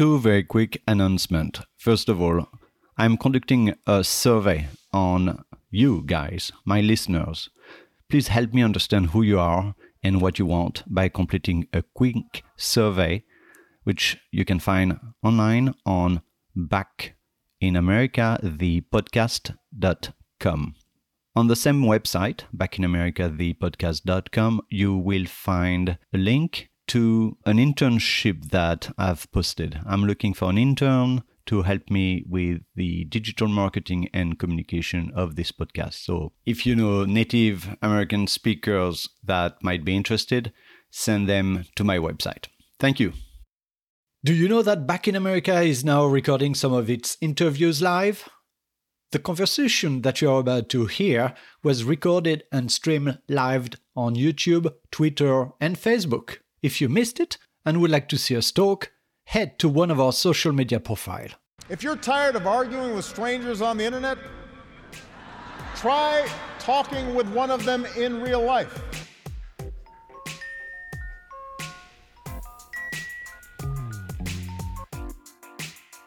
Two very quick announcements. First of all, I'm conducting a survey on you guys, my listeners. Please help me understand who you are and what you want by completing a quick survey, which you can find online on Back in America, the podcast.com. On the same website, Back in America, the podcast.com, you will find a link to an internship that I've posted. I'm looking for an intern to help me with the digital marketing and communication of this podcast. So if you know native American speakers that might be interested, send them to my website. Thank you. Do you know that Back in America is now recording some of its interviews live? The conversation that you're about to hear was recorded and streamed live on YouTube, Twitter, and Facebook. If you missed it and would like to see us talk, head to one of our social media profile. If you're tired of arguing with strangers on the internet, try talking with one of them in real life.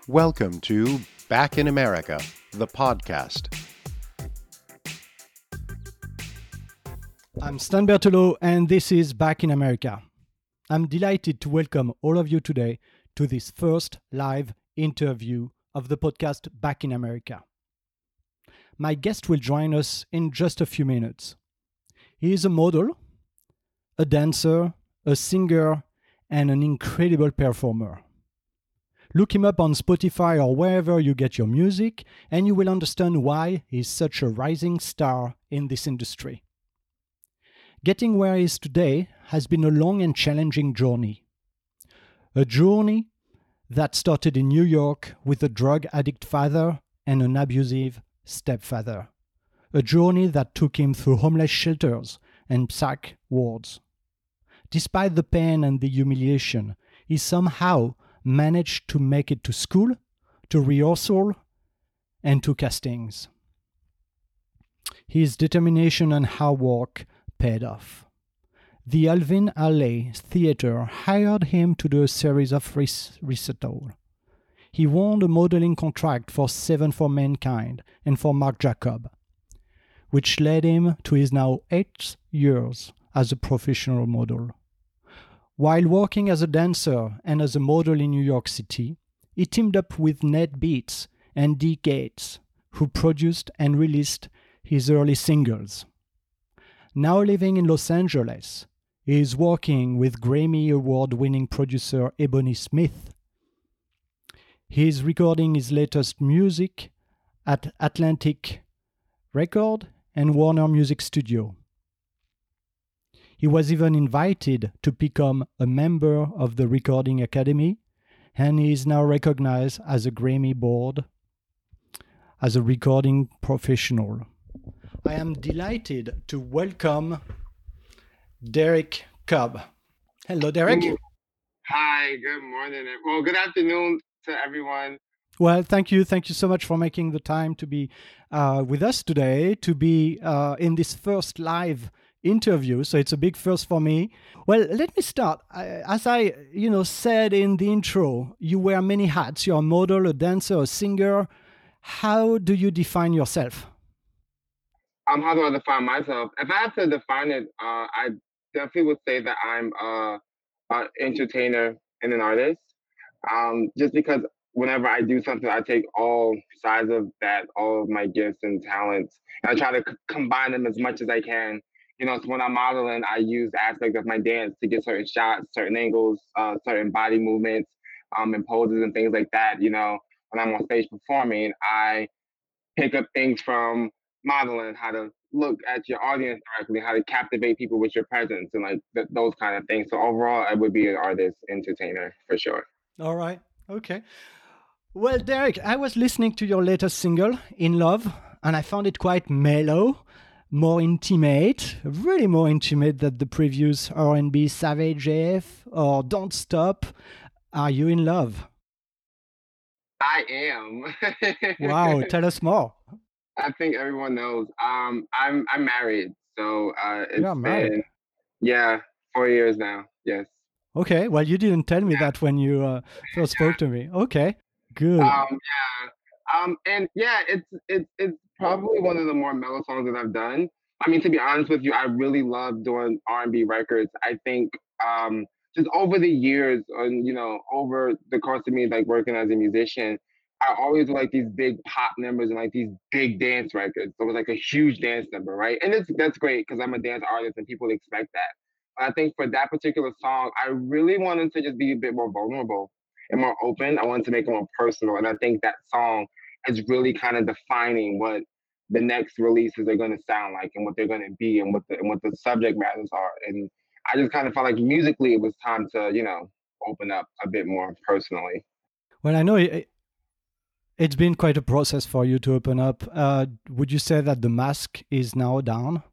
Welcome to Back in America, the podcast. I'm Stan Bertolo, and this is Back in America. I'm delighted to welcome all of you today to this first live interview of the podcast Back in America. My guest will join us in just a few minutes. He is a model, a dancer, a singer, and an incredible performer. Look him up on Spotify or wherever you get your music, and you will understand why he's such a rising star in this industry. Getting where he is today has been a long and challenging journey. A journey that started in New York with a drug addict father and an abusive stepfather. A journey that took him through homeless shelters and psych wards. Despite the pain and the humiliation, he somehow managed to make it to school, to rehearsal, and to castings. His determination and hard work paid off. The Alvin Ailey Theatre hired him to do a series of recitals. He won a modeling contract for Seven for Mankind and for Marc Jacob, which led him to his now eight years as a professional model. While working as a dancer and as a model in New York City, he teamed up with Nate Beats and D.Gatez, who produced and released his early singles. Now living in Los Angeles, he is working with Grammy Award winning producer Ebonie Smith. He is recording his latest music at Atlantic Record and Warner Music Studio. He was even invited to become a member of the Recording Academy, and he is now recognized as a Grammy board as a recording professional. I am delighted to welcome Derrick Cobb. Hello, Derrick. Hi, good morning. Well, good afternoon to everyone. Well, thank you. Thank you so much for making the time to be uh, with us today, to be uh, in this first live interview. So it's a big first for me. Well, let me start. As I, you know, said in the intro, you wear many hats. You're a model, a dancer, a singer. How do you define yourself? Um, how do I define myself? If I had to define it, uh, I definitely would say that I'm a, a entertainer and an artist. Um, just because whenever I do something, I take all sides of that, all of my gifts and talents, and I try to c- combine them as much as I can. You know, so when I'm modeling, I use aspects of my dance to get certain shots, certain angles, uh, certain body movements, um, and poses and things like that. You know, when I'm on stage performing, I pick up things from modeling, how to look at your audience directly, how to captivate people with your presence, and like th- those kind of things. So overall, I would be an artist, entertainer for sure. All right. Okay. Well, Derrick, I was listening to your latest single, In Love, and I found it quite mellow, more intimate, really more intimate than the previous R&B Savage AF or Don't Stop. Are you in love? I am. wow, tell us more. I think everyone knows. Um, I'm I'm married, so uh, it's You're married. been yeah four years now. Yes. Okay. Well, you didn't tell me that when you uh, first spoke to me. Okay. Good. Um, yeah. Um, and yeah, it's it's it's probably one of the more mellow songs that I've done. I mean, to be honest with you, I really love doing R and B records. I think um, just over the years, and you know, over the course of me like working as a musician, I always like these big pop numbers and like these big dance records. So it was like a huge dance number, right? And it's that's great because I'm a dance artist and people expect that. But I think for that particular song, I really wanted to just be a bit more vulnerable and more open. I wanted to make it more personal. And I think that song is really kind of defining what the next releases are going to sound like and what they're going to be and what the and what the subject matters are. And I just kind of felt like musically it was time to, you know, open up a bit more personally. Well, I know it, it's been quite a process for you to open up. Uh, would you say that the mask is now down?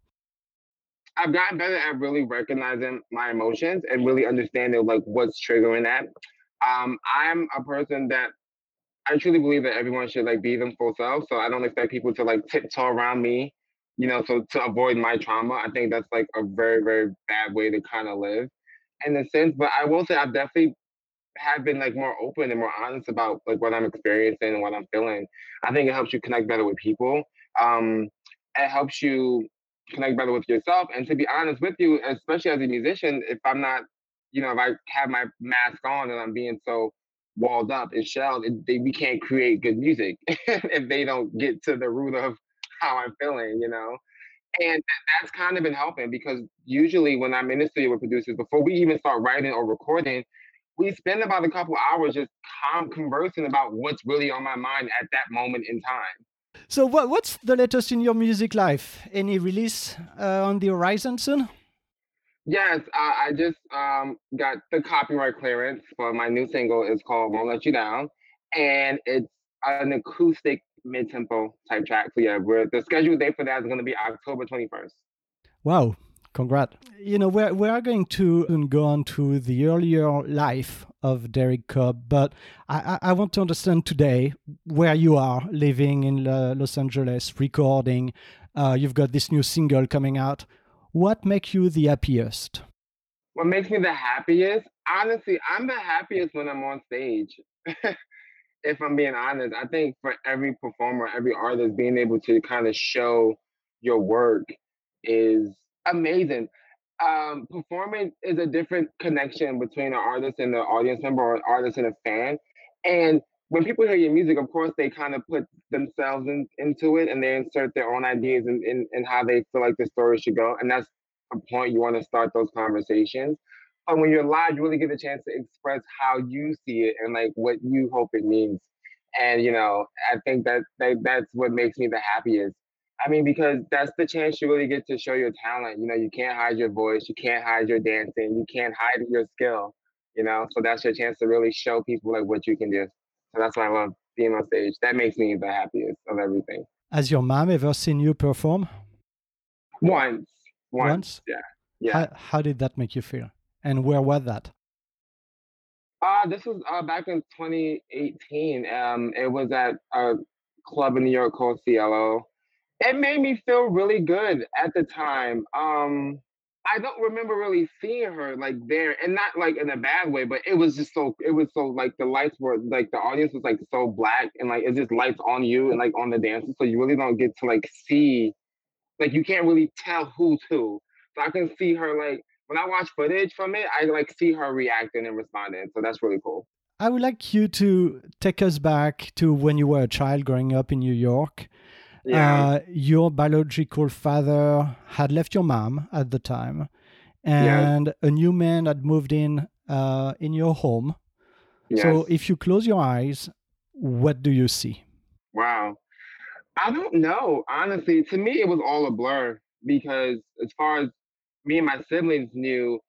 I've gotten better at really recognizing my emotions and really understanding like what's triggering that. Um, I'm a person that I truly believe that everyone should like be them full self. So I don't expect people to like tiptoe around me, you know, so to avoid my trauma. I think that's like a very, very bad way to kind of live in a sense. But I will say I've definitely have been like more open and more honest about like what I'm experiencing and what I'm feeling. I think it helps you connect better with people. Um, it helps you connect better with yourself. And to be honest with you, especially as a musician, if I'm not, you know, if I have my mask on and I'm being so walled up and shelled, it, they, we can't create good music if they don't get to the root of how I'm feeling, you know. And that's kind of been helping because usually when I'm in the studio with producers, before we even start writing or recording, we spend about a couple hours just conversing about what's really on my mind at that moment in time. So, what, what's the latest in your music life? Any release uh, on the horizon soon? Yes, I, I just um, got the copyright clearance for my new single. It's called "Won't Let You Down," and it's an acoustic mid-tempo type track. So yeah, we're the scheduled date for that is going to be October twenty first. Wow, Congrats. You know, we're, we are going to go on to the earlier life of Derrick Cobb, but I, I want to understand today where you are living in Los Angeles, recording. Uh, you've got this new single coming out. What makes you the happiest? What makes me the happiest? Honestly, I'm the happiest when I'm on stage. if I'm being honest, I think for every performer, every artist, being able to kind of show your work is amazing. Um, performing is a different connection between an artist and the audience member or an artist and a fan. And when people hear your music, of course, they kind of put themselves in, into it and they insert their own ideas and in, in, in, how they feel like the story should go. And that's a point you want to start those conversations. But when you're live, you really get a chance to express how you see it and like what you hope it means. And you know, I think that, that that's what makes me the happiest I mean, because that's the chance you really get to show your talent. You know, you can't hide your voice, you can't hide your dancing, you can't hide your skill. You know, so that's your chance to really show people like what you can do. So that's why I love being on stage. That makes me the happiest of everything. Has your mom ever seen you perform? Once. Once. Once? Yeah. Yeah. How, how did that make you feel? And where was that? Uh, this was uh, back in 2018. Um, it was at a club in New York called Cielo it made me feel really good at the time. Um, I don't remember really seeing her like there, and not like in a bad way, but it was just so it was so like the lights were like the audience was like so black and like it's just lights on you and like on the dancers, so you really don't get to like see, like you can't really tell who's who. So I can see her like when I watch footage from it, I like see her reacting and responding. So that's really cool. I would like you to take us back to when you were a child growing up in New York. Yeah. Uh, your biological father had left your mom at the time, and yeah. a new man had moved in uh, in your home. Yes. So, if you close your eyes, what do you see? Wow. I don't know. Honestly, to me, it was all a blur because as far as me and my siblings knew,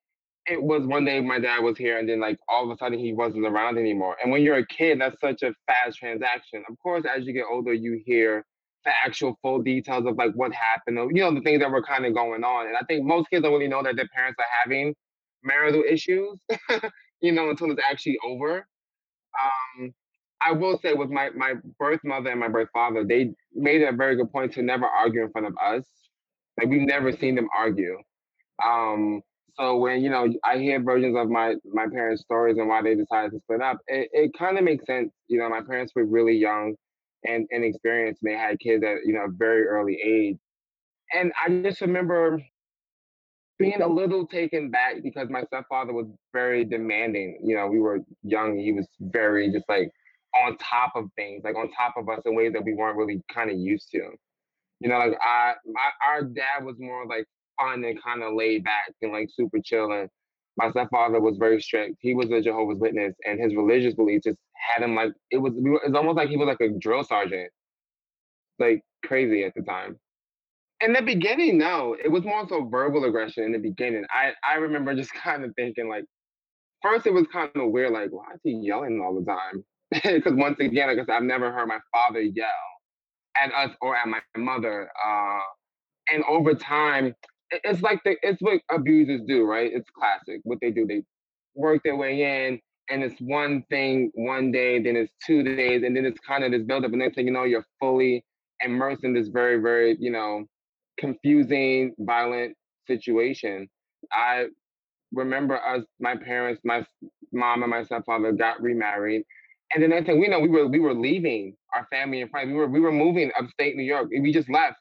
it was one day my dad was here and then like all of a sudden he wasn't around anymore. And when you're a kid, that's such a fast transaction. Of course, as you get older, you hear actual full details of like what happened, you know, the things that were kind of going on. And I think most kids don't really know that their parents are having marital issues, you know, until it's actually over. Um, I will say with my my birth mother and my birth father, they made a very good point to never argue in front of us. Like we've never seen them argue. Um, So when you know I hear versions of my my parents' stories and why they decided to split up, it, it kind of makes sense. You know, my parents were really young and inexperienced, and they had kids at you know a very early age. And I just remember being a little taken back because my stepfather was very demanding. You know, we were young; he was very just like on top of things, like on top of us in ways that we weren't really kind of used to. You know, like I, my, our dad was more like fun and kind of laid back and like super chill. And my stepfather was very strict. He was a Jehovah's Witness, and his religious beliefs just had him like it was. It's almost like he was like a drill sergeant, like crazy at the time. In the beginning, no, it was more so verbal aggression. In the beginning, I I remember just kind of thinking like, first it was kind of weird, like why is he yelling all the time? Because once again, I said, I've never heard my father yell at us or at my mother. Uh, and over time, it's like the it's what abusers do, right? It's classic. What they do, they work their way in, and it's one thing one day, then it's two days, and then it's kind of this buildup, and next thing you know, you're fully immersed in this very, very, you know, confusing, violent situation. I remember us, my parents, my mom and my stepfather got remarried. And the next thing we know, we were we were leaving our family and friends. We were we were moving upstate New York. We just left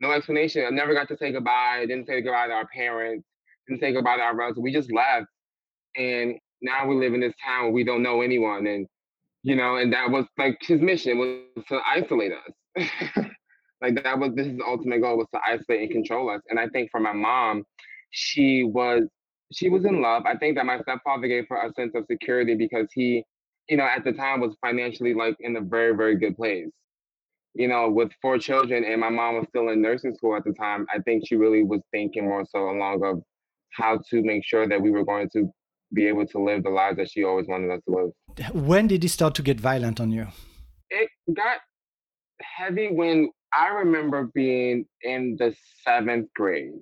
no explanation. I never got to say goodbye. Didn't say goodbye to our parents. Didn't say goodbye to our relatives. We just left, and now we live in this town where we don't know anyone, and you know, and that was like his mission was to isolate us. like that was this is ultimate goal was to isolate and control us. And I think for my mom, she was she was in love. I think that my stepfather gave her a sense of security because he, you know, at the time was financially like in a very very good place you know, with four children and my mom was still in nursing school at the time, I think she really was thinking more so along of how to make sure that we were going to be able to live the lives that she always wanted us to live. When did he start to get violent on you? It got heavy when I remember being in the seventh grade.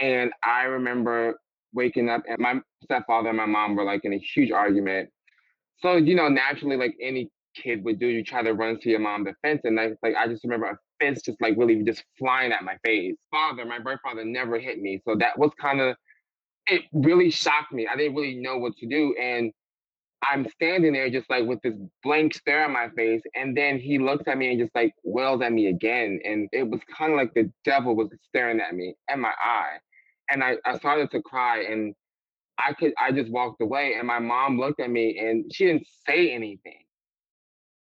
And I remember waking up and my stepfather and my mom were like in a huge argument. So, you know, naturally, like any kid would do. You try to run to your mom the fence, and I like I just remember a fence just like really just flying at my face. Father, my birth father never hit me, so that was kind of it. Really shocked me. I didn't really know what to do, and I'm standing there just like with this blank stare on my face, and then he looks at me and just like wails at me again, and it was kind of like the devil was staring at me in my eye, and I, I started to cry and. I could I just walked away and my mom looked at me and she didn't say anything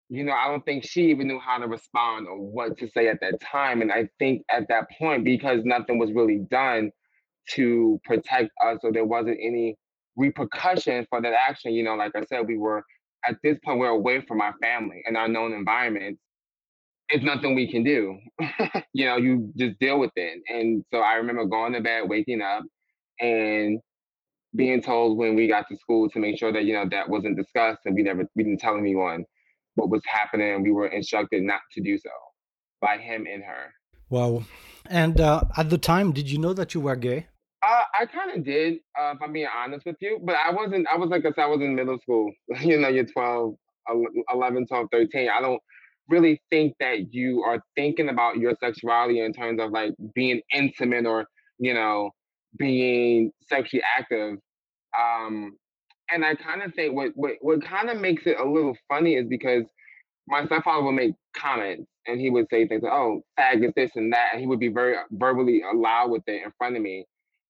you know, I don't think she even knew how to respond or what to say at that time. And I think at that point, because nothing was really done to protect us or there wasn't any repercussion for that action, you know, like I said, we were at this point, we're away from our family and our known environments. It's nothing we can do. you know, you just deal with it. And so I remember going to bed, waking up, and being told when we got to school to make sure that, you know, that wasn't discussed and we never, we didn't tell anyone what was happening. We were instructed not to do so by him and her. Wow. And uh, at the time, did you know that you were gay? Uh, I kind of did, uh, if I'm being honest with you, but I wasn't, I was like, I was in middle school, you know, you're 12, 11, 12, 13. I don't really think that you are thinking about your sexuality in terms of like being intimate or, you know, being sexually active. Um, and I kind of think what what, what kind of makes it a little funny is because my stepfather would make comments and he would say things like, "Oh, fag is this and that," and he would be very uh, verbally loud with it in front of me.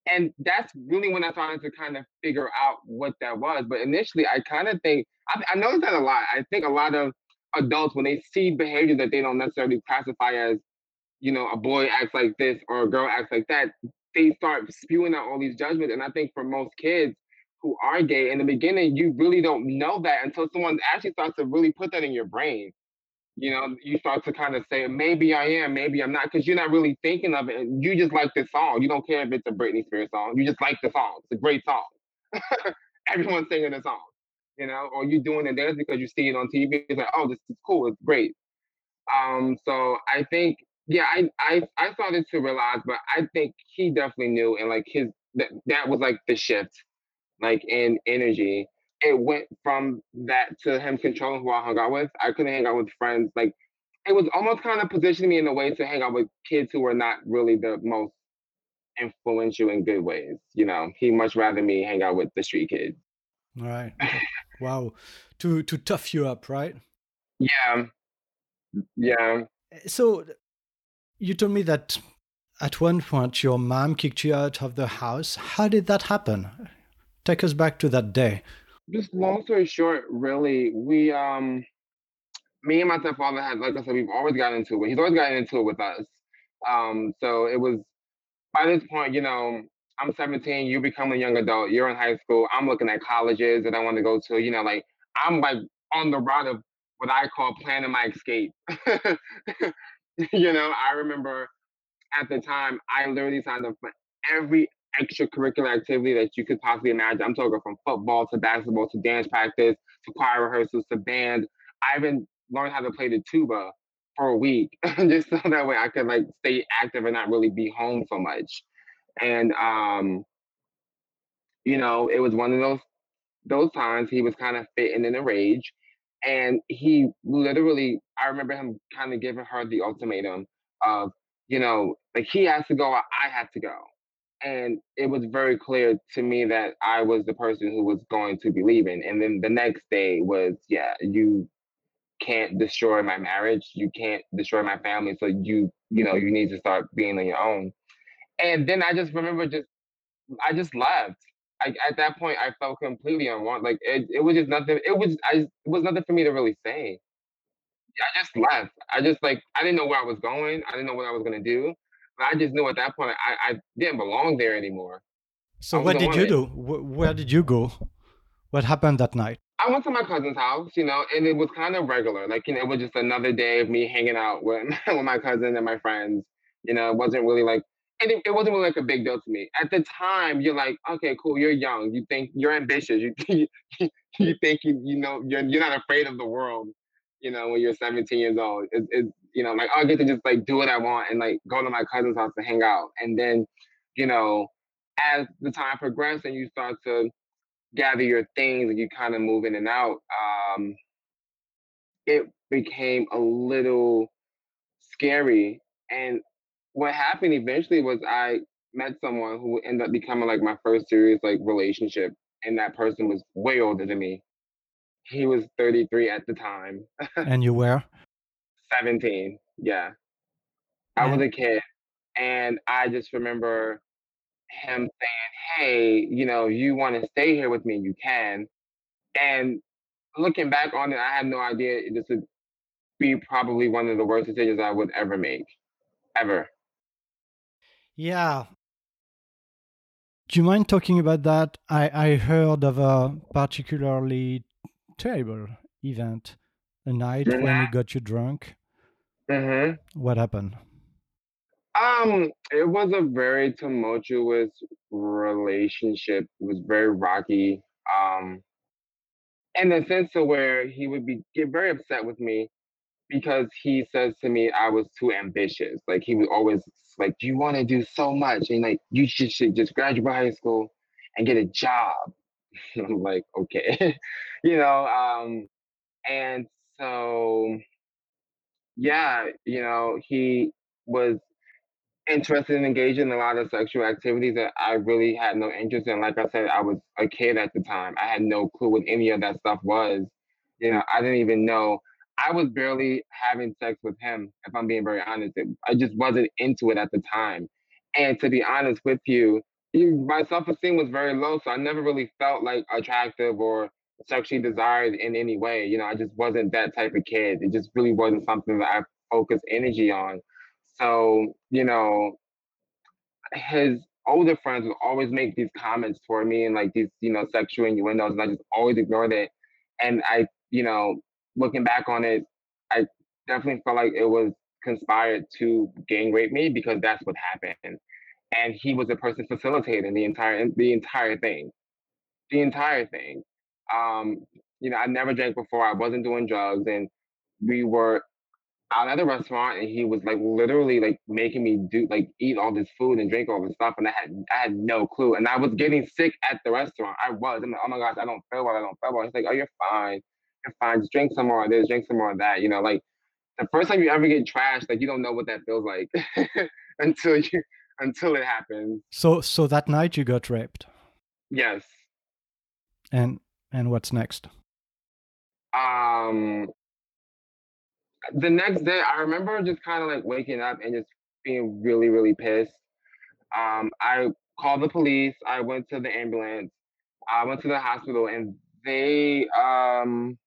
And that's really when I started to kind of figure out what that was. But initially, I kind of think I, I noticed that a lot. I think a lot of adults when they see behavior that they don't necessarily classify as, you know, a boy acts like this or a girl acts like that, they start spewing out all these judgments. And I think for most kids, who are gay in the beginning you really don't know that until someone actually starts to really put that in your brain. You know you start to kind of say maybe i am maybe i'm not because you're not really thinking of it you just like this song. You don't care if it's a britney spears song you just like the song. It's a great song. Everyone's singing the song you know or you're doing the dance because you see it on tv it's like oh this is cool it's great. Um so i think yeah i i, I started to realize but i think he definitely knew and like his that, that was like the shift like in energy. It went from that to him controlling who I hung out with. I couldn't hang out with friends. Like it was almost kind of positioning me in a way to hang out with kids who were not really the most influential in good ways. You know, he much rather me hang out with the street kids. Right. wow. To to tough you up, right? Yeah. Yeah. Eh, so you told me that at one point your mom kicked you out of the house. How did that happen? Take us back to that day. Just long story short, really, we um me and my stepfather had like I said, we've always gotten into it. He's always gotten into it with us. Um, so it was by this point, you know, I'm 17, you become a young adult, you're in high school, I'm looking at colleges that I want to go to, you know, like I'm like on the route of what I call planning my escape. you know, I remember at the time I literally signed up for every extracurricular activity that you could possibly imagine. I'm talking from football to basketball to dance practice to choir rehearsals to band. I even learned how to play the tuba for a week just so that way I could like stay active and not really be home so much. And um, you know, it was one of those those times he was kind of fitting in a rage. And he literally, I remember him kind of giving her the ultimatum of, you know, like he has to go, I have to go. And it was very clear to me that I was the person who was going to be leaving. And then the next day was, yeah, you can't destroy my marriage. You can't destroy my family. So you, you know, mm-hmm. you need to start being on your own. And then I just remember just, I just left. I, at that point, I felt completely unwanted. Like it, it was just nothing. It was, I, it was nothing for me to really say. I just left. I just like, I didn't know where I was going. I didn't know what I was gonna do. I just knew at that point I, I didn't belong there anymore. So what did you do? Where did you go? What happened that night? I went to my cousin's house, you know, and it was kind of regular. Like, you know, it was just another day of me hanging out with, with my cousin and my friends. You know, it wasn't really like, and it, it, wasn't really like a big deal to me. At the time, you're like, okay, cool, you're young. You think you're ambitious. You, you, you think you, you know, you're, you're not afraid of the world, you know, when you're 17 years old. It, it, you know, like, I get to just like do what I want and like go to my cousin's house to hang out. And then, you know, as the time progressed and you start to gather your things and you kind of move in and out, um, it became a little scary. And what happened eventually was I met someone who ended up becoming like my first serious like relationship, and that person was way older than me. He was 33 at the time. and you were? 17. Yeah. I was a kid. And I just remember him saying, Hey, you know, you want to stay here with me, you can. And looking back on it, I had no idea this would be probably one of the worst decisions I would ever make. Ever. Yeah. Do you mind talking about that? I, I heard of a particularly terrible event, a night mm-hmm. when he got you drunk. Mm-hmm. What happened? Um, it was a very tumultuous relationship. It was very rocky. Um, in the sense of where he would be get very upset with me because he says to me I was too ambitious. Like he was always like, "Do you want to do so much?" And like, "You should, should just graduate high school and get a job." I'm like, "Okay," you know. Um, and so, yeah, you know, he was interested in engaging in a lot of sexual activities that I really had no interest in. Like I said, I was a kid at the time. I had no clue what any of that stuff was. You know, I didn't even know. I was barely having sex with him, if I'm being very honest. I just wasn't into it at the time. And to be honest with you, my self esteem was very low. So I never really felt like attractive or sexually desired in any way. You know, I just wasn't that type of kid. It just really wasn't something that I focused energy on. So, you know, his older friends would always make these comments toward me and like these, you know, sexual innuendos, and I just always ignored it. And I, you know, looking back on it, I definitely felt like it was conspired to gang rape me because that's what happened. And he was the person facilitating the entire the entire thing. The entire thing. Um, you know, I never drank before, I wasn't doing drugs, and we were out at the restaurant and he was like literally like making me do like eat all this food and drink all this stuff and I had I had no clue and I was getting sick at the restaurant. I was. I'm like, oh my gosh, I don't feel well. I don't feel well. He's like, oh, you're fine. You're fine. Just drink some more of this. Drink some more of that. You know, like the first time you ever get trashed, like you don't know what that feels like until you until it happens. So so that night you got raped. Yes. And and what's next? Um the next day I remember just kind of like waking up and just being really, really pissed. Um I called the police, I went to the ambulance, I went to the hospital and they um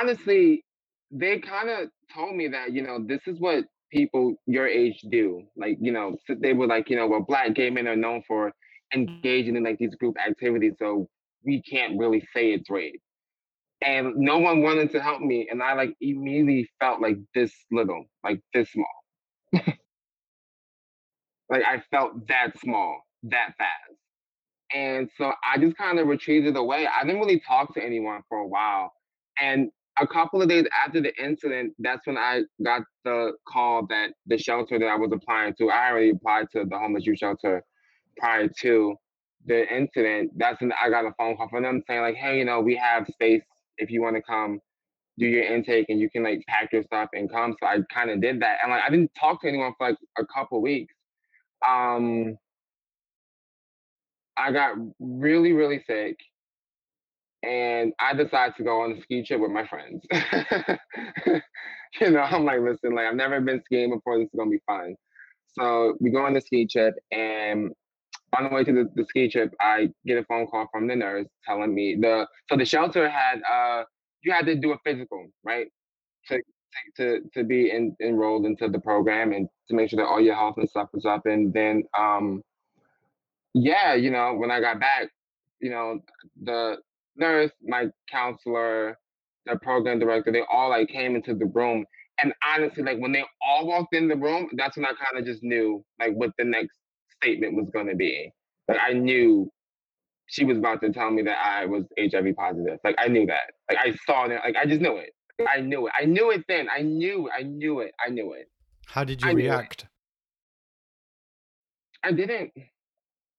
honestly they kind of told me that you know this is what people your age do like you know they were like you know well black gay men are known for engaging in like these group activities so we can't really say it's rape. And no one wanted to help me and i like immediately felt like this little like this small. Like i felt that small that fast. And so i just kind of retreated away. I didn't really talk to anyone for a while. And a couple of days after the incident, that's when I got the call that the shelter that I was applying to, I already applied to the homeless youth shelter prior to the incident. That's when I got a phone call from them saying, like, hey, you know, we have space if you want to come do your intake and you can like pack your stuff and come. So I kind of did that. And like I didn't talk to anyone for like a couple weeks. Um I got really, really sick and I decided to go on a ski trip with my friends. you know, I'm like, listen, like I've never been skiing before. This is gonna be fun. So we go on the ski trip, and on the way to the, the ski trip, I get a phone call from the nurse telling me the so the shelter had uh you had to do a physical, right? To to to be in, enrolled into the program and to make sure that all your health and stuff was up. And then um yeah, you know, when I got back, you know, the nurse, my counselor, the program director, they all like came into the room. And honestly, like when they all walked in the room, that's when I kind of just knew like what the next statement was gonna be. Like I knew she was about to tell me that I was HIV positive. Like I knew that. Like I saw it. Like I just knew it. I knew it. I knew it then. I knew. I knew it. I knew it. How did you I react? I didn't.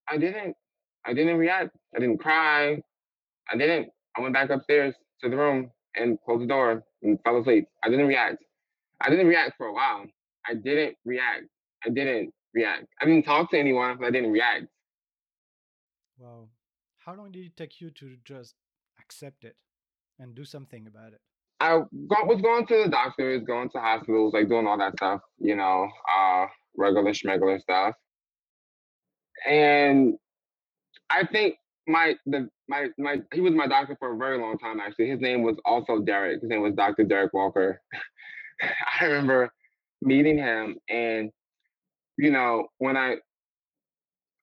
I didn't. I didn't react. I didn't cry. I didn't. I went back upstairs to the room and closed the door and fell asleep. I didn't react. I didn't react for a while. I didn't react. I didn't react. I didn't talk to anyone, I didn't react. Wow. How long did it take you to just accept it and do something about it? I go, was going to the doctors, going to hospitals, like doing all that stuff, you know, uh, regular schmegular stuff. And I think my the my my he was my doctor for a very long time actually. His name was also Derek. His name was Dr. Derek Walker. I remember meeting him and you know when I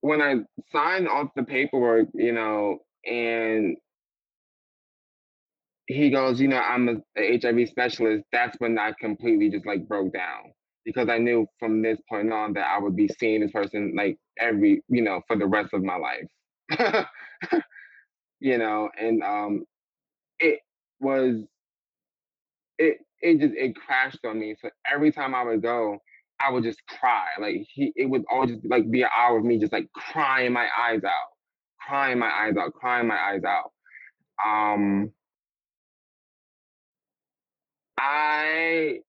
when I signed off the paperwork, you know, and he goes, you know, I'm a, a HIV specialist. That's when I completely just like broke down because I knew from this point on that I would be seeing this person like every, you know, for the rest of my life. you know, and um it was it it just it crashed on me. So every time I would go, I would just cry. Like he it would always just like be an hour of me just like crying my eyes out. Crying my eyes out, crying my eyes out. Um I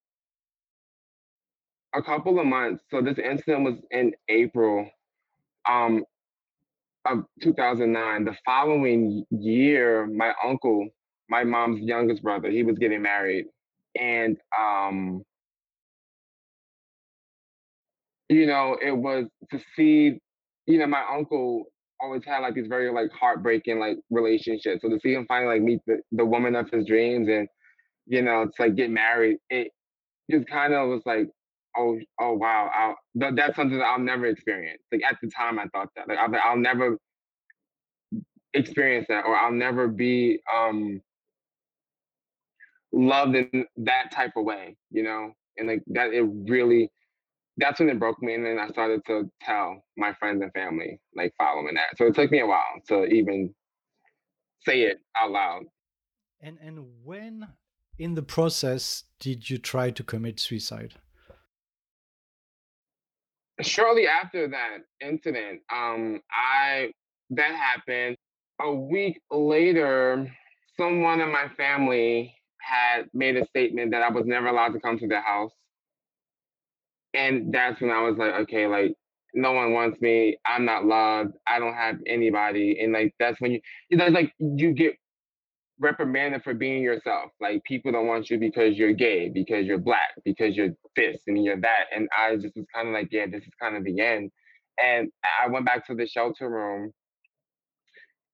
a couple of months. So this incident was in April um, of 2009. The following year, my uncle, my mom's youngest brother, he was getting married, and um, you know, it was to see, you know, my uncle always had like these very like heartbreaking like relationships. So to see him finally like meet the, the woman of his dreams and you know, to like get married, it just kind of was like, oh, oh wow, I'll, th- that's something that I'll never experience. Like at the time, I thought that, like I'll, I'll never experience that, or I'll never be um loved in that type of way, you know. And like that, it really, that's when it broke me, and then I started to tell my friends and family, like following that. So it took me a while to even say it out loud. And and when in the process did you try to commit suicide? shortly after that incident, um, I that happened. A week later, someone in my family had made a statement that I was never allowed to come to their house. And that's when I was like, okay, like no one wants me. I'm not loved. I don't have anybody. And like that's when you know like you get reprimanded for being yourself. Like people don't want you because you're gay, because you're black, because you're this and you're that. And I just was kind of like, yeah, this is kind of the end. And I went back to the shelter room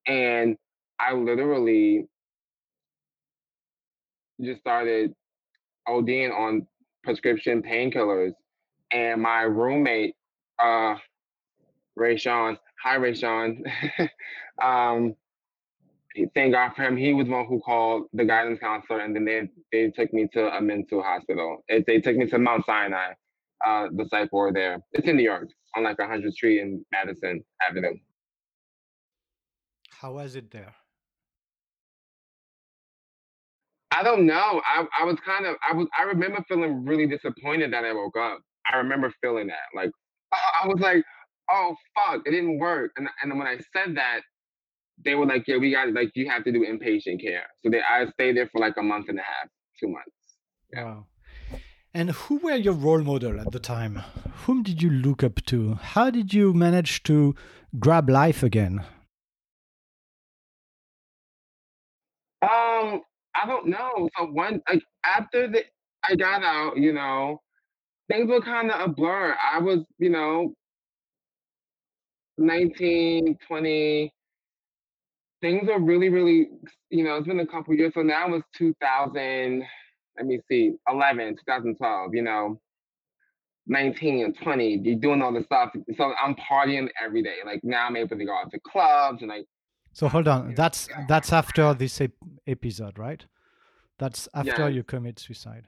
and I literally just started ODing on prescription painkillers. And my roommate, uh, Ray Sean, hi Ray Sean, um, thank God for him. He was one who called the guidance counselor, and then they they took me to a mental hospital. It, they took me to Mount Sinai, uh, the psych ward there. It's in New York, on like 100th Street and Madison Avenue. How was it there? I don't know. I, I was kind of I was I remember feeling really disappointed that I woke up. I remember feeling that like I was like, oh fuck, it didn't work. And and when I said that, they were like, yeah, we got like you have to do inpatient care. So they I stayed there for like a month and a half, two months. Yeah. Wow. And who were your role model at the time? Whom did you look up to? How did you manage to grab life again? Um, I don't know. So one like after the I got out, you know, things were kind of a blur. I was, you know, 19, 20, things are really, really, you know, it's been a couple years. So now it's 2000, let me see, 11, 2012, you know, 19 and 20, you're doing all this stuff. So I'm partying every day. Like now I'm able to go out to clubs and like. So hold on, that's that's after this ep- episode, right? That's after you commit suicide.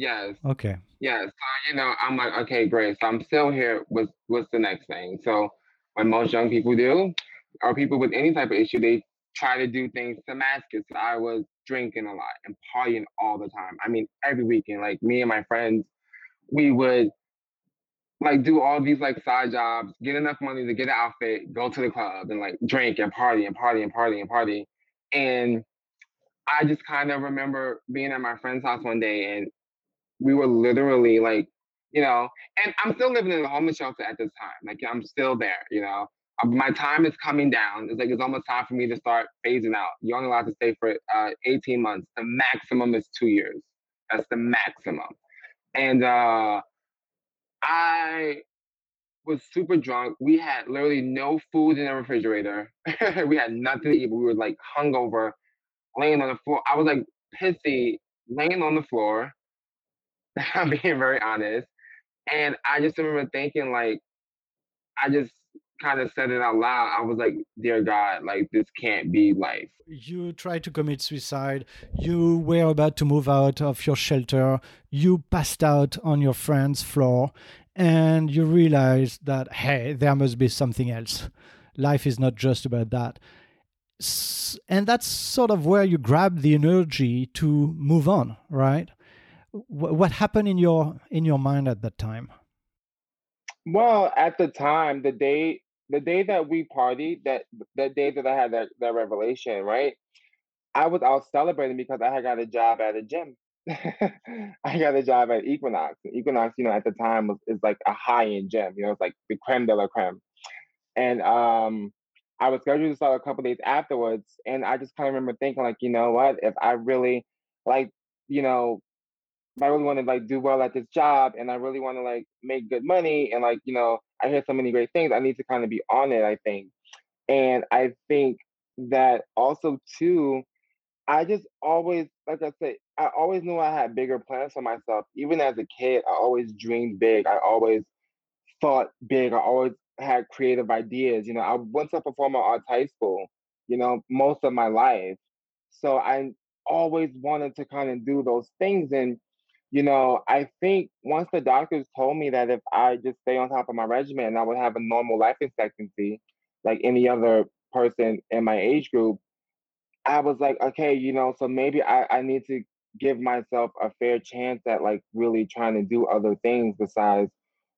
Yes. Okay. Yes. So you know, I'm like, okay, great. So I'm still here. What's what's the next thing? So what most young people do, or people with any type of issue, they try to do things to mask it. So I was drinking a lot and partying all the time. I mean, every weekend, like me and my friends, we would like do all these like side jobs, get enough money to get an outfit, go to the club and like drink and party and party and party and party. And I just kind of remember being at my friend's house one day and we were literally like, you know, and I'm still living in a homeless shelter at this time. Like I'm still there, you know. Um, my time is coming down. It's like it's almost time for me to start phasing out. You're only allowed to stay for uh, 18 months. The maximum is two years. That's the maximum. And uh, I was super drunk. We had literally no food in the refrigerator. we had nothing to eat. We were like hungover, laying on the floor. I was like pissy, laying on the floor. I'm being very honest. And I just remember thinking, like, I just kind of said it out loud, I was like, Dear God, like this can't be life. You tried to commit suicide. You were about to move out of your shelter. You passed out on your friend's floor and you realized that, hey, there must be something else. Life is not just about that. And that's sort of where you grab the energy to move on, right? What happened in your in your mind at that time? Well, at the time, the day the day that we partied, that that day that I had that, that revelation, right? I was out celebrating because I had got a job at a gym. I got a job at Equinox. Equinox, you know, at the time was is like a high end gym. You know, it's like the creme de la creme. And um, I was scheduled to start a couple days afterwards, and I just kind of remember thinking, like, you know what? If I really, like, you know, I really want to like do well at this job, and I really want to like make good money, and like, you know, I hear so many great things. I need to kind of be on it, I think. And I think that also too, I just always, like I said, I always knew I had bigger plans for myself. Even as a kid, I always dreamed big. I always thought big. I always had creative ideas. You know, I went to performing arts high school, you know, most of my life. So I always wanted to kind of do those things. And you know, I think once the doctors told me that if I just stay on top of my regimen, and I would have a normal life expectancy like any other person in my age group, I was like, okay, you know, so maybe I, I need to give myself a fair chance at like really trying to do other things besides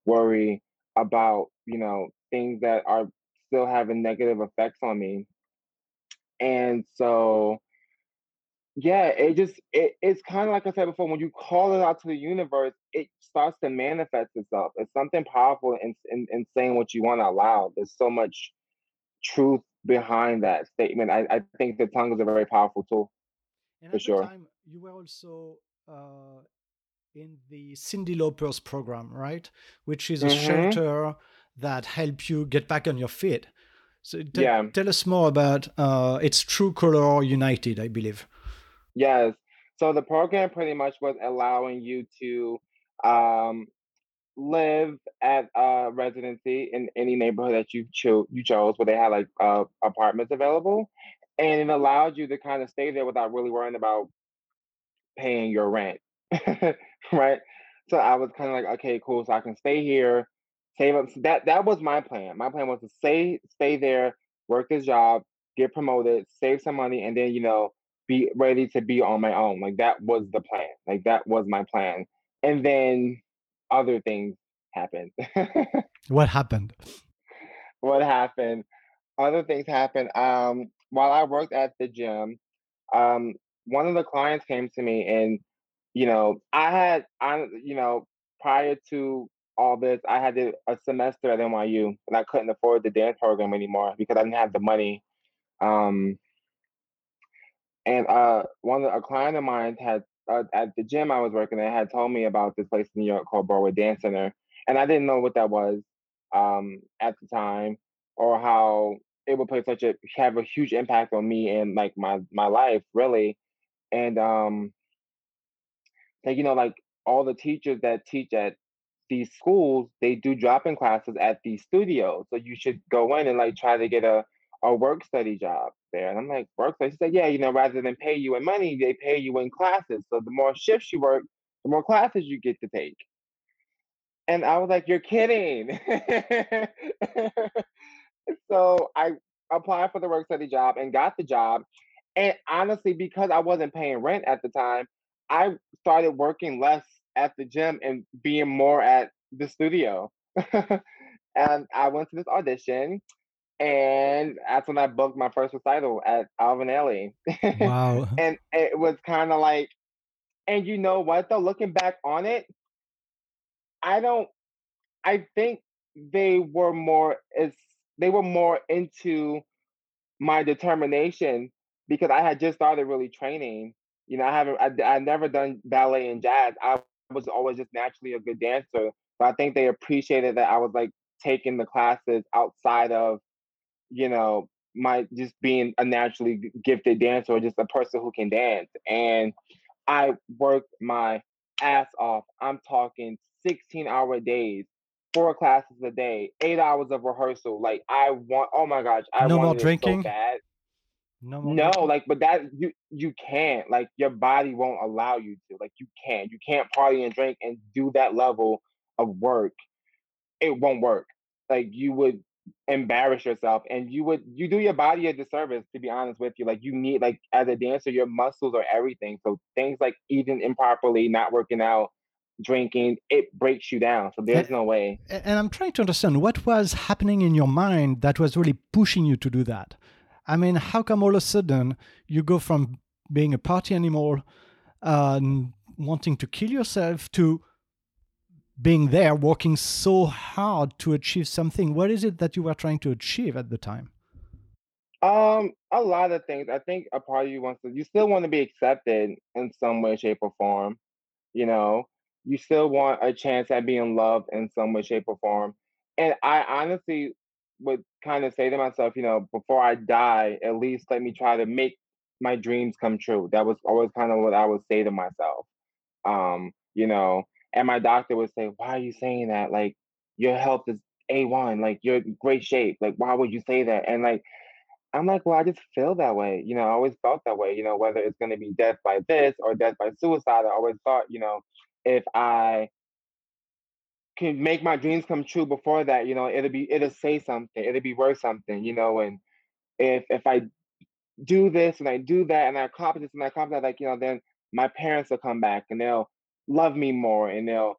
worry about, you know, things that are still having negative effects on me. And so yeah, it just it, it's kind of like I said before. When you call it out to the universe, it starts to manifest itself. It's something powerful in in, in saying what you want out loud. There's so much truth behind that statement. I, I think the tongue is a very powerful tool. And For sure. time, you were also uh, in the Cyndi Lauper program, right? Which is a Mhm. shelter that help you get back on your feet. So t- Yeah. tell us more about uh, it's True Color United, I believe. Yes. So the program pretty much was allowing you to um, live at a residency in any neighborhood that you cho- you chose, where they had like uh, apartments available, and it allowed you to kind of stay there without really worrying about paying your rent, right? So I was kind of like, okay, cool. So I can stay here, save up. So that that was my plan. My plan was to stay stay there, work this job, get promoted, save some money, and then you know be ready to be on my own. Like that was the plan. Like that was my plan. And then other things happened. What happened? what happened? Other things happened. Um, while I worked at the gym, um, one of the clients came to me and, you know, I had, I, you know, prior to all this, I had a semester at NYU and I couldn't afford the dance program anymore because I didn't have the money. Um, and uh, one a client of mine had uh, at the gym I was working at had told me about this place in New York called Broadway Dance Center, and I didn't know what that was um, at the time or how it would play such a have a huge impact on me and like my my life really, and um, like you know like all the teachers that teach at these schools they do drop-in classes at these studios, so you should go in and like try to get a a work study job there. And I'm like, work study? She said, yeah, you know, rather than pay you in money, they pay you in classes. So the more shifts you work, the more classes you get to take. And I was like, you're kidding. so I applied for the work study job and got the job. And honestly, because I wasn't paying rent at the time, I started working less at the gym and being more at the studio. and I went to this audition and that's when I booked my first recital at Alvin. Wow. and it was kind of like, and you know what though, looking back on it, I don't. I think they were more is they were more into my determination because I had just started really training. You know, I haven't I, I never done ballet and jazz. I was always just naturally a good dancer, but I think they appreciated that I was like taking the classes outside of you know, my just being a naturally gifted dancer or just a person who can dance. And I worked my ass off. I'm talking 16 hour days, four classes a day, eight hours of rehearsal. Like I want, oh my gosh, I No more drinking? so bad. No more. No, drinking? like, but that you you can't. Like, your body won't allow you to. Like, you can't. You can't party and drink and do that level of work. It won't work. Like, you would embarrass yourself, and you would you do your body a disservice. To be honest with you, like, you need like as a dancer, your muscles are everything. So things like eating improperly, not working out, drinking, it breaks you down. So there's no way. And I'm trying to understand what was happening in your mind that was really pushing you to do that. I mean, how come all of a sudden you go from being a party animal, uh, and wanting to kill yourself, to being there, working so hard to achieve something? What is it that you were trying to achieve at the time? Um, a lot of things. I think a part of you wants to, you still want to be accepted in some way, shape, or form. You know, you still want a chance at being loved in some way, shape, or form. And I honestly would kind of say to myself, you know, before I die, at least let me try to make my dreams come true. That was always kind of what I would say to myself. Um, you know, and my doctor would say, Why are you saying that? Like, your health is A1, like, you're in great shape. Like, why would you say that? And like, I'm like, well, I just feel that way. You know, I always felt that way. You know, whether it's going to be death by this or death by suicide, I always thought, you know, if I can make my dreams come true before that, you know, it'll be, it'll say something, it'll be worth something, you know, and if, if I do this and I do that and I accomplish this and I accomplish that, like, you know, then my parents will come back and they'll love me more and they'll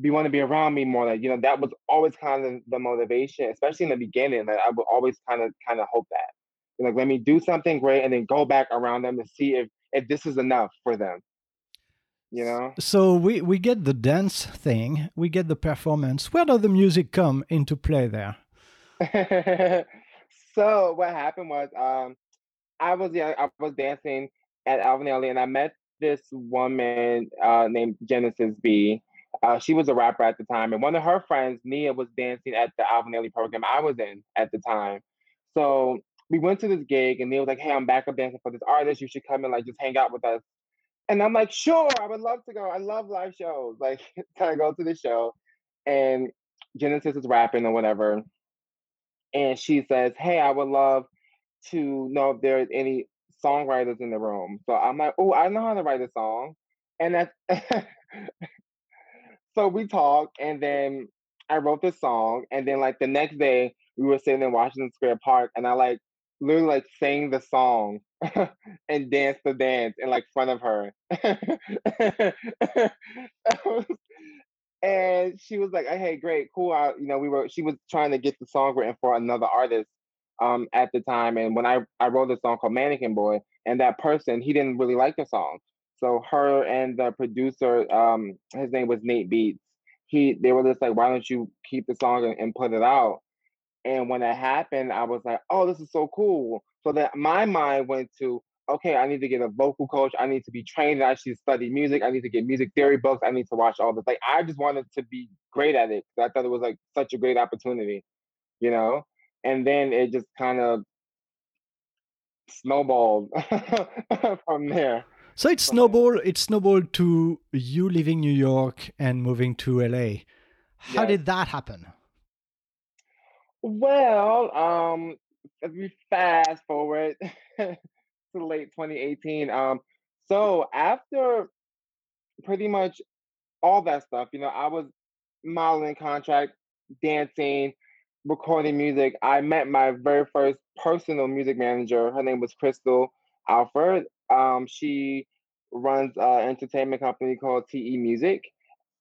be want to be around me more. Like, you know, that was always kind of the motivation, especially in the beginning, that I would always kind of kind of hope that. You know, Like, let me do something great and then go back around them to see if if this is enough for them. You know. So we we get the dance thing, we get the performance. Where does the music come into play there? so what happened was, um, I was yeah, I was dancing at Alvin Ailey, and I met this woman uh, named Genesis B. Uh, she was a rapper at the time, and one of her friends, Nia, was dancing at the Alvin Ailey program I was in at the time. So we went to this gig, and Nia was like, "Hey, I'm backup dancing for this artist. You should come and like just hang out with us." And I'm like, "Sure, I would love to go. I love live shows. Like, can I go to the show?" And Genesis is rapping or whatever, and she says, "Hey, I would love to know if there's any songwriters in the room." So I'm like, "Oh, I know how to write a song," and that's so we talked, and then I wrote this song, and then like the next day we were sitting in Washington Square Park, and I like literally like sang the song and danced the dance in like front of her. and she was like, "Hey, great, cool." I, you know, we were. She was trying to get the song written for another artist um, at the time, and when I I wrote a song called Mannequin Boy, and that person he didn't really like the song, so her and the producer, um, his name was Nate Beats. He they were just like, "Why don't you keep the song and, and put it out?" And when it happened, I was like, "Oh, this is so cool." So that my mind went to okay, I need to get a vocal coach. I need to be trained. I should study music. I need to get music theory books. I need to watch all this. Like I just wanted to be great at it. I thought it was like such a great opportunity, you know. And then it just kind of snowballed from there. So it snowballed. It snowballed to you leaving New York and moving to LA. How yes. did that happen? Well, um, if we fast forward to late 2018. Um, so after pretty much all that stuff, you know, I was modeling contract, dancing, recording music. I met my very first personal music manager. Her name was Crystal Alford. Um, she runs an entertainment company called TE Music.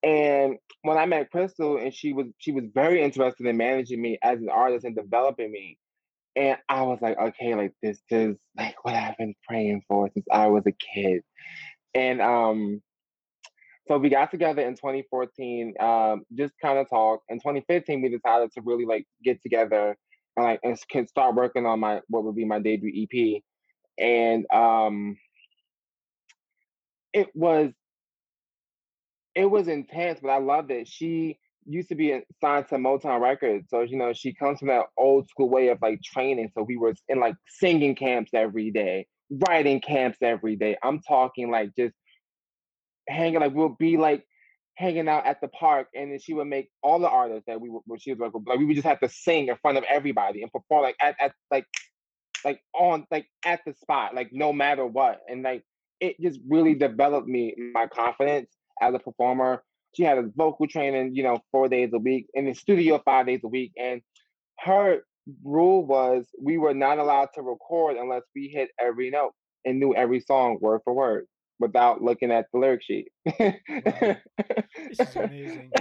And when I met Crystal, and she was she was very interested in managing me as an artist and developing me. And I was like, okay, like this is like what I've been praying for since I was a kid. And um, so we got together in 2014, um, just kind of talk. In 2015, we decided to really like get together and like and can start working on my what would be my debut EP. And um, it was it was intense, but I loved it. She used to be signed to Motown Records. So, you know, she comes from that old school way of like training. So we were in like singing camps every day, writing camps every day. I'm talking like just hanging, like we'll be like hanging out at the park and then she would make all the artists that we were, she was like, like we would just have to sing in front of everybody and perform like at, at like, like on, like at the spot, like no matter what. And like, it just really developed me, my confidence as a performer she had a vocal training, you know, four days a week, in the studio five days a week. And her rule was we were not allowed to record unless we hit every note and knew every song word for word without looking at the lyric sheet. Wow. this is amazing.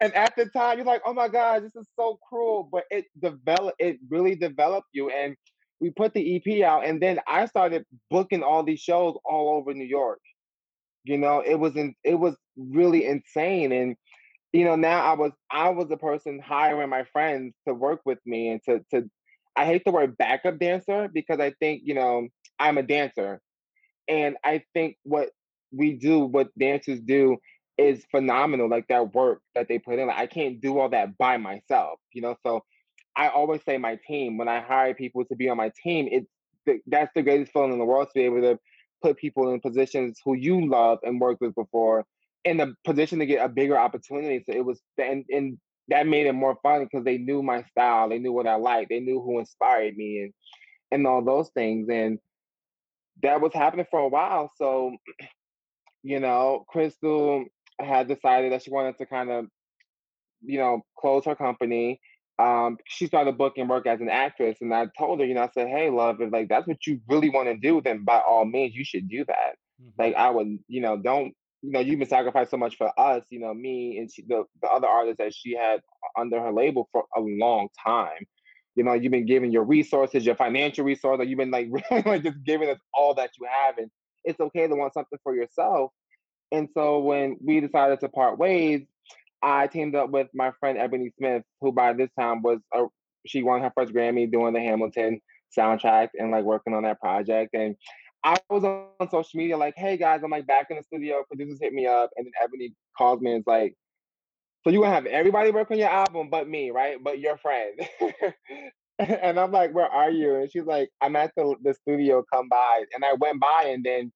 And at the time, you're like, "Oh my god, this is so cruel," but it developed. It really developed you, and we put the EP out, and then I started booking all these shows all over New York. You know, it was in, it was really insane. And you know, now I was I was the person hiring my friends to work with me and to to I hate the word backup dancer because I think, you know, I'm a dancer. And I think what we do, what dancers do is phenomenal. Like that work that they put in. Like I can't do all that by myself, you know. So I always say my team, when I hire people to be on my team, it's that's the greatest feeling in the world to be able to put people in positions who you love and worked with before in the position to get a bigger opportunity. So it was and, and that made it more fun because they knew my style, they knew what I liked, they knew who inspired me and and all those things. And that was happening for a while. So, you know, Crystal had decided that she wanted to kind of, you know, close her company um, she started booking work as an actress, and I told her, you know, I said, "Hey, love, if like that's what you really want to do, then by all means, you should do that. Mm-hmm. Like, I would, you know, don't, you know, you've been sacrificed so much for us, you know, me and she, the the other artists that she had under her label for a long time. You know, you've been giving your resources, your financial resources. You've been like really like just giving us all that you have, and it's okay to want something for yourself. And so when we decided to part ways, I teamed up with my friend Ebonie Smith, who by this time was a, she won her first Grammy doing the Hamilton soundtrack and like working on that project. And I was on social media like, hey guys, I'm like back in the studio, producers hit me up, and then Ebonie calls me and is like, so you gonna have everybody work on your album but me, right? But your friend. and I'm like, where are you? And she's like, I'm at the, the studio, come by. And I went by and then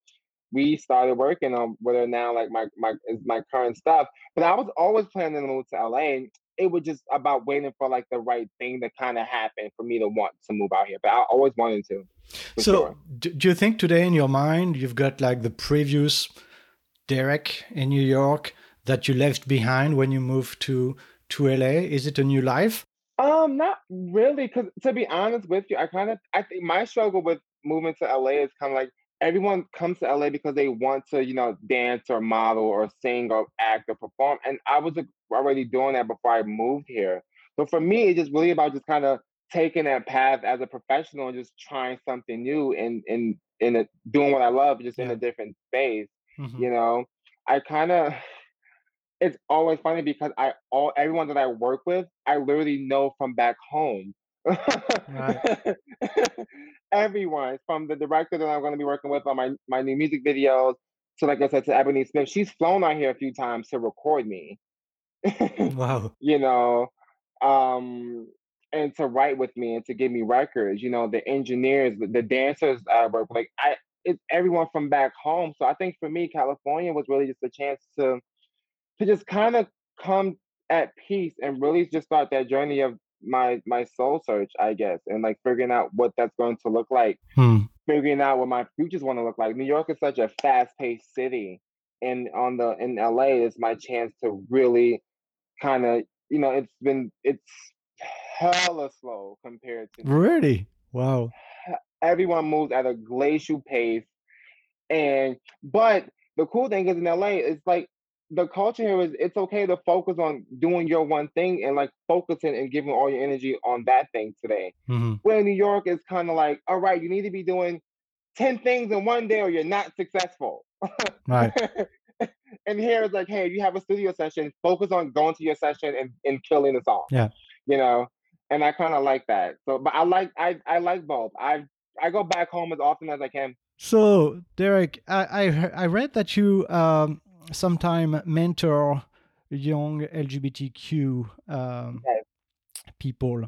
we started working on what are now like my my is my current stuff. But I was always planning to move to LA. and It was just about waiting for like the right thing to kind of happen for me to want to move out here. But I always wanted to. So, sure. do you think today in your mind you've got like the previous Derrick in New York that you left behind when you moved to to LA? Is it a new life? Um, not really, because to be honest with you, I kind of I think my struggle with moving to LA is kind of like everyone comes to LA because they want to, you know, dance or model or sing or act or perform. And I was already doing that before I moved here. So for me, it's just really about just kind of taking that path as a professional and just trying something new and and in a, doing what I love, just yeah. in a different space. Mm-hmm. You know, I kind of it's always funny because I all everyone that I work with, I literally know from back home. Right. everyone from the director that I'm going to be working with on my my new music videos to like I said to Ebonie Smith, she's flown out here a few times to record me. wow. You know, um, and to write with me and to give me records. You know, the engineers, the, the dancers I work like I it's everyone from back home. So I think for me, California was really just a chance to to just kind of come at peace and really just start that journey of my my soul search, I guess, and like figuring out what that's going to look like, hmm. figuring out what my futures want to look like. New York is such a fast paced city, and on the in LA is my chance to really kind of you know it's been it's hella slow compared to really wow everyone moves at a glacial pace and but the cool thing is in LA it's like the culture here is it's okay to focus on doing your one thing and like focusing and giving all your energy on that thing today. Mm-hmm. Where New York is kind of like, all right, you need to be doing 10 things in one day or you're not successful. Right. and here it's like, hey, you have a studio session, focus on going to your session and, and killing the song. Yeah. You know, and I kind of like that. So, but I like, I, I like both. I, I go back home as often as I can. So, Derrick, I, I, I read that you, um, sometime mentor young LGBTQ um, yes. people.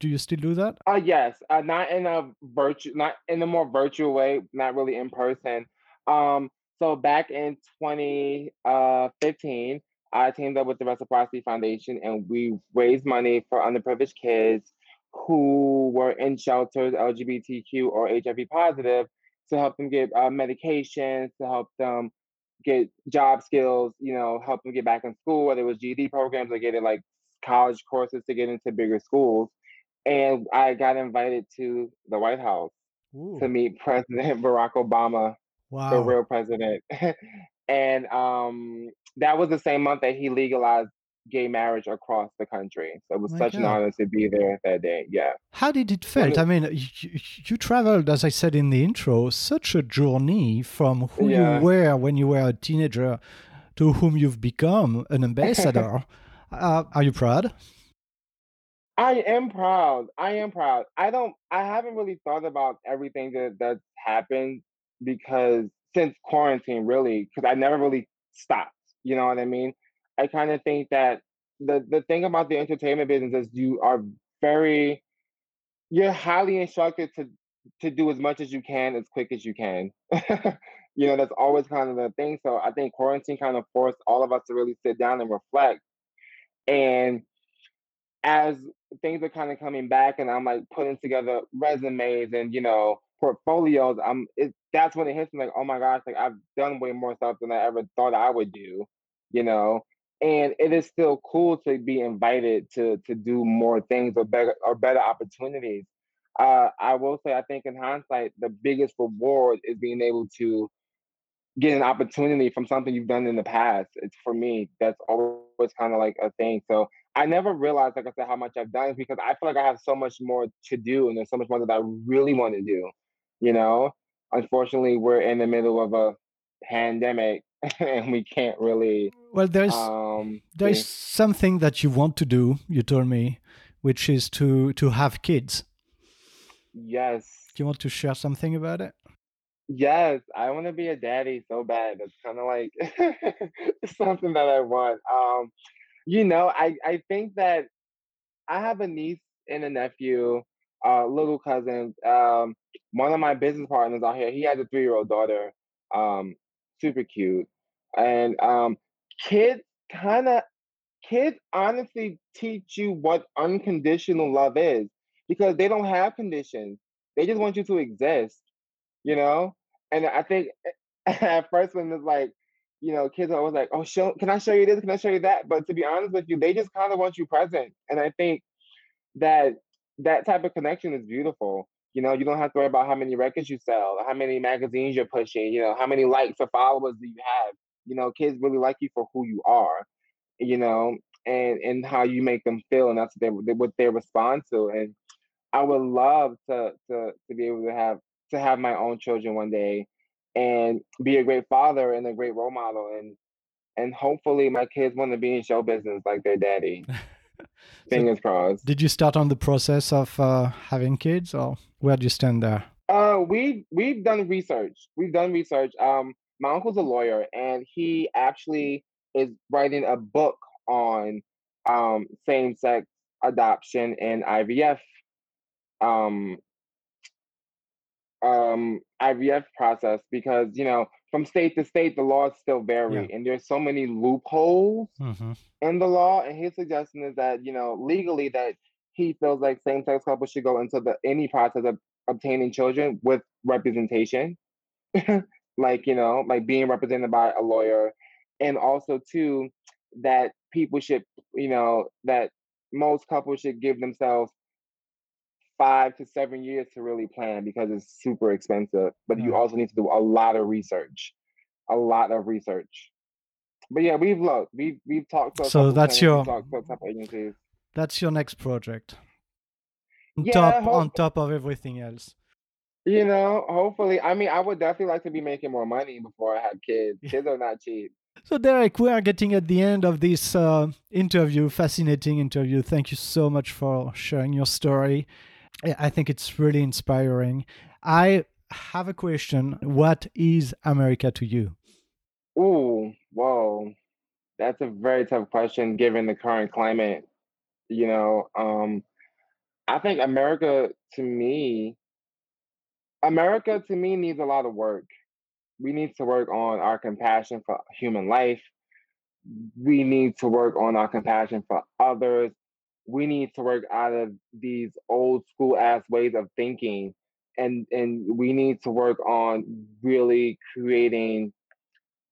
Do you still do that? Uh, yes, uh, not in a virtual, not in a more virtual way, not really in person. Um, so back in 2015, uh, I teamed up with the Reciprocity Foundation and we raised money for underprivileged kids who were in shelters, LGBTQ or HIV positive, to help them get uh, medications, to help them get job skills, you know, help them get back in school, whether it was GED programs or getting like college courses to get into bigger schools. And I got invited to the White House Ooh. to meet President Barack Obama, wow. the real president. and um, that was the same month that he legalized gay marriage across the country. So it was such God. an honor to be there that day. Yeah. How did it felt? I mean, you, you, traveled, as I said in the intro, such a journey from who yeah. you were when you were a teenager to whom you've become an ambassador. uh, are you proud? I am proud. I am proud. I don't. I haven't really thought about everything that that's happened because since quarantine, really, because I never really stopped. You know what I mean? I kind of think that the the thing about the entertainment business is you are very you're highly instructed to to do as much as you can as quick as you can. you know, that's always kind of the thing. So I think quarantine kind of forced all of us to really sit down and reflect. And as things are kind of coming back and I'm like putting together resumes and you know portfolios, I'm it that's when it hits me like, oh my gosh, like I've done way more stuff than I ever thought I would do, you know and it is still cool to be invited to to do more things or better or better opportunities. Uh, I will say, I think in hindsight, the biggest reward is being able to get an opportunity from something you've done in the past. It's for me, that's always kind of like a thing. So I never realized, like I said, how much I've done because I feel like I have so much more to do and there's so much more that I really want to do, you know? unfortunately, we're in the middle of a pandemic and we can't really. Well, there's Um, there's be- something that you want to do. You told me, which is to to have kids. yes, Do you want to share something about it? yes, I want to be a daddy so bad. It's kind of like something that I want. Um, you know, I I think that I have a niece and a nephew, uh, little cousins. Um, one of my business partners out here, he has a three year old daughter, um, super cute, and um, kids kind of kids honestly teach you what unconditional love is because they don't have conditions. They just want you to exist, you know. And I think at first when it's like, you know, kids are always like, "Oh, show, can I show you this? Can I show you that?" But to be honest with you, they just kind of want you present. And I think that that type of connection is beautiful. You know, you don't have to worry about how many records you sell, how many magazines you're pushing, you know, how many likes or followers do you have. You know, kids really like you for who you are, you know, and and how you make them feel, and that's what they what they respond to. And I would love to to to be able to have to have my own children one day and be a great father and a great role model and and hopefully my kids want to be in show business like their daddy. Fingers crossed. Did you start on the process of uh, having kids, or where do you stand there? Uh, we we've done research. We've done research. Um, my uncle's a lawyer, and he actually is writing a book on um same-sex adoption and IVF. Um, um, IVF process because you know from state to state the laws still vary, and there's so many loopholes hmm in the law. And his suggestion is that you know legally that he feels like same-sex couples should go into the any process of obtaining children with representation like you know like being represented by a lawyer and also too that people should you know that most couples should give themselves five to seven years to really plan because it's super expensive but you also need to do a lot of research a lot of research but yeah we've looked we've we've talked to So that's your- to That's your next project. On Yeah, top hope- on top of everything else. You know, hopefully. I mean, I would definitely like to be making more money before I have kids. Kids are not cheap. So Derrick, we are getting at the end of this uh, interview, fascinating interview. Thank you so much for sharing your story. I think it's really inspiring. I have a question. What is America to you? Ooh, whoa. That's a very tough question given the current climate. You know, um, I think America to me, America to me needs a lot of work. We need to work on our compassion for human life. We need to work on our compassion for others. We need to work out of these old school ass ways of thinking. And and we need to work on really creating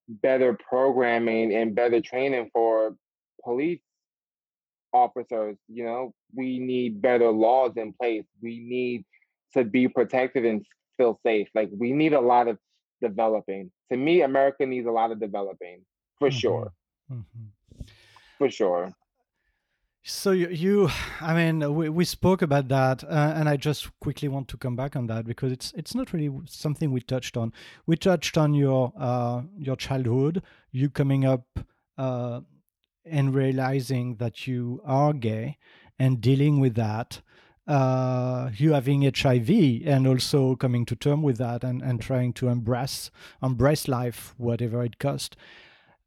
better programming and better training for police officers. You know, we need better laws in place. We need to be protected and feel safe. Like we need a lot of developing. To me, America needs a lot of developing for sure. Mhm. For sure. So you, you I mean, we, we spoke about that, uh, and I just quickly want to come back on that because it's it's not really something we touched on. We touched on your uh, your childhood, you coming up uh, and realizing that you are gay and dealing with that. Uh, you having HIV and also coming to term with that and, and trying to embrace embrace life, whatever it cost.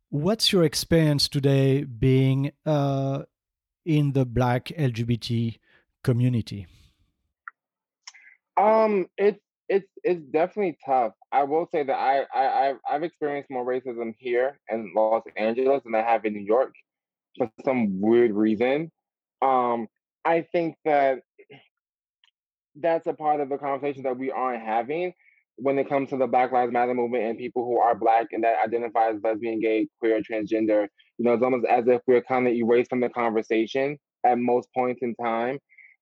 What's your experience today being uh, in the black LGBT community? Um, it's it's it's definitely tough. I will say that I I I've, I've experienced more racism here in Los Angeles than I have in New York for some weird reason. Um, I think that that's a part of the conversation that we aren't having when it comes to the Black Lives Matter movement and people who are black and that identify as lesbian, gay, queer, transgender. You know, it's almost as if we're kind of erased from the conversation at most points in time.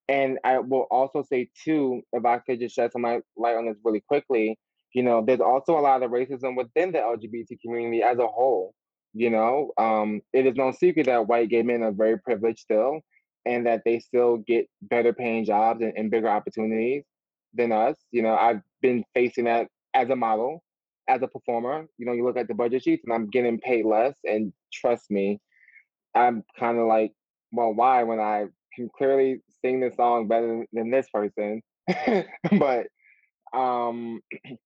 And I will also say too, if I could just shed some light on this really quickly, you know, there's also a lot of racism within the LGBT community as a whole. You know, um, it is no secret that white gay men are very privileged still, and that they still get better paying jobs and, and bigger opportunities than us. You know, I've been facing that as a model, as a performer. You know, you look at the budget sheets and I'm getting paid less. And trust me, I'm kind of like, well, why when I can clearly sing this song better than this person? but um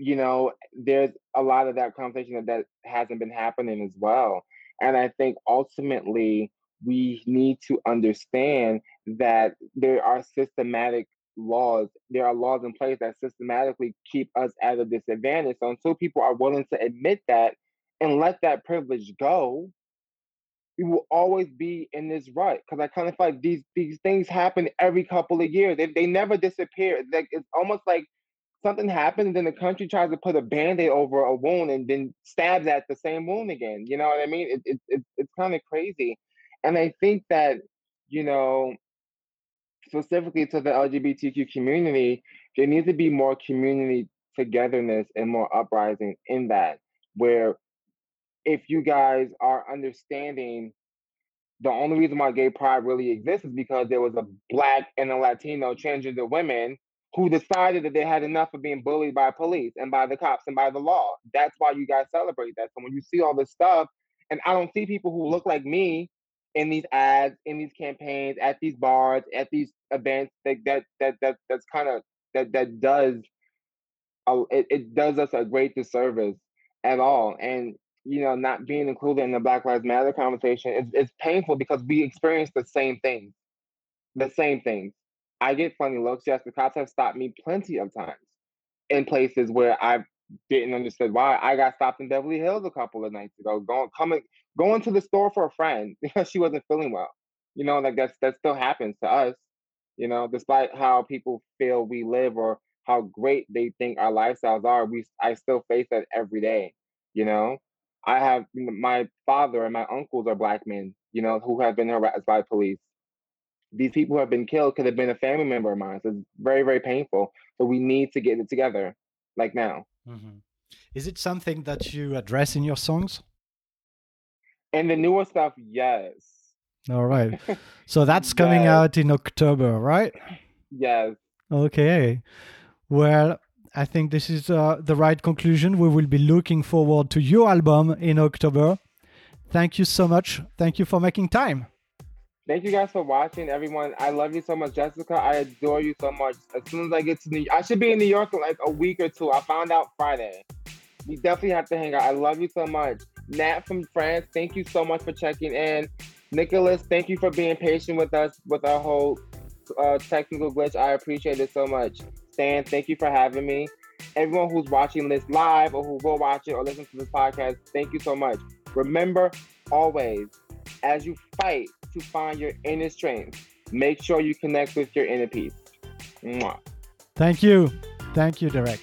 you know, there's a lot of that conversation that, that hasn't been happening as well. And I think ultimately we need to understand that there are systematic laws, there are laws in place that systematically keep us at a disadvantage. So until people are willing to admit that and let that privilege go, we will always be in this rut. Because I kind of feel like these these things happen every couple of years. They, they never disappear. Like it's almost like something happens, and then the country tries to put a band-aid over a wound and then stabs at the same wound again. You know what I mean? It, it, it it's kind of crazy. And I think that, you know, specifically to the LGBTQ community, there needs to be more community togetherness and more uprising in that, where if you guys are understanding the only reason why gay pride really exists is because there was a black and a Latino transgender women who decided that they had enough of being bullied by police and by the cops and by the law. That's why you guys celebrate that. So when you see all this stuff, and I don't see people who look like me in these ads, in these campaigns, at these bars, at these events, that that that, that that's kind of that that does uh, it, it does us a great disservice at all. And you know, not being included in the Black Lives Matter conversation is it's painful because we experience the same things. The same things. I get funny looks. Yes, the cops have stopped me plenty of times in places where I didn't understand why. I got stopped in Beverly Hills a couple of nights ago, going coming going to the store for a friend because she wasn't feeling well. You know, like that's that still happens to us. You know, despite how people feel we live or how great they think our lifestyles are, we I still face that every day. You know, I have my father and my uncles are black men. You know, who have been harassed by police these people who have been killed could have been a family member of mine. So it's very, very painful. So we need to get it together, like now. Mm-hmm. Is it something that you address in your songs? And the newer stuff, yes. All right. So that's coming yes. out in October, right? Yes. Okay. Well, I think this is uh, the right conclusion. We will be looking forward to your album in October. Thank you so much. Thank you for making time. Thank you guys for watching, everyone. I love you so much, Jessica. I adore you so much. As soon as I get to New York, I should be in New York in like a week or two. I found out Friday. We definitely have to hang out. I love you so much. Nat from France, thank you so much for checking in. Nicholas, thank you for being patient with us with our whole uh, technical glitch. I appreciate it so much. Stan, thank you for having me. Everyone who's watching this live or who will watch it or listen to this podcast, thank you so much. Remember always, as you fight to find your inner strength. Make sure you connect with your inner peace. Mwah. Thank you. Thank you, Derrick.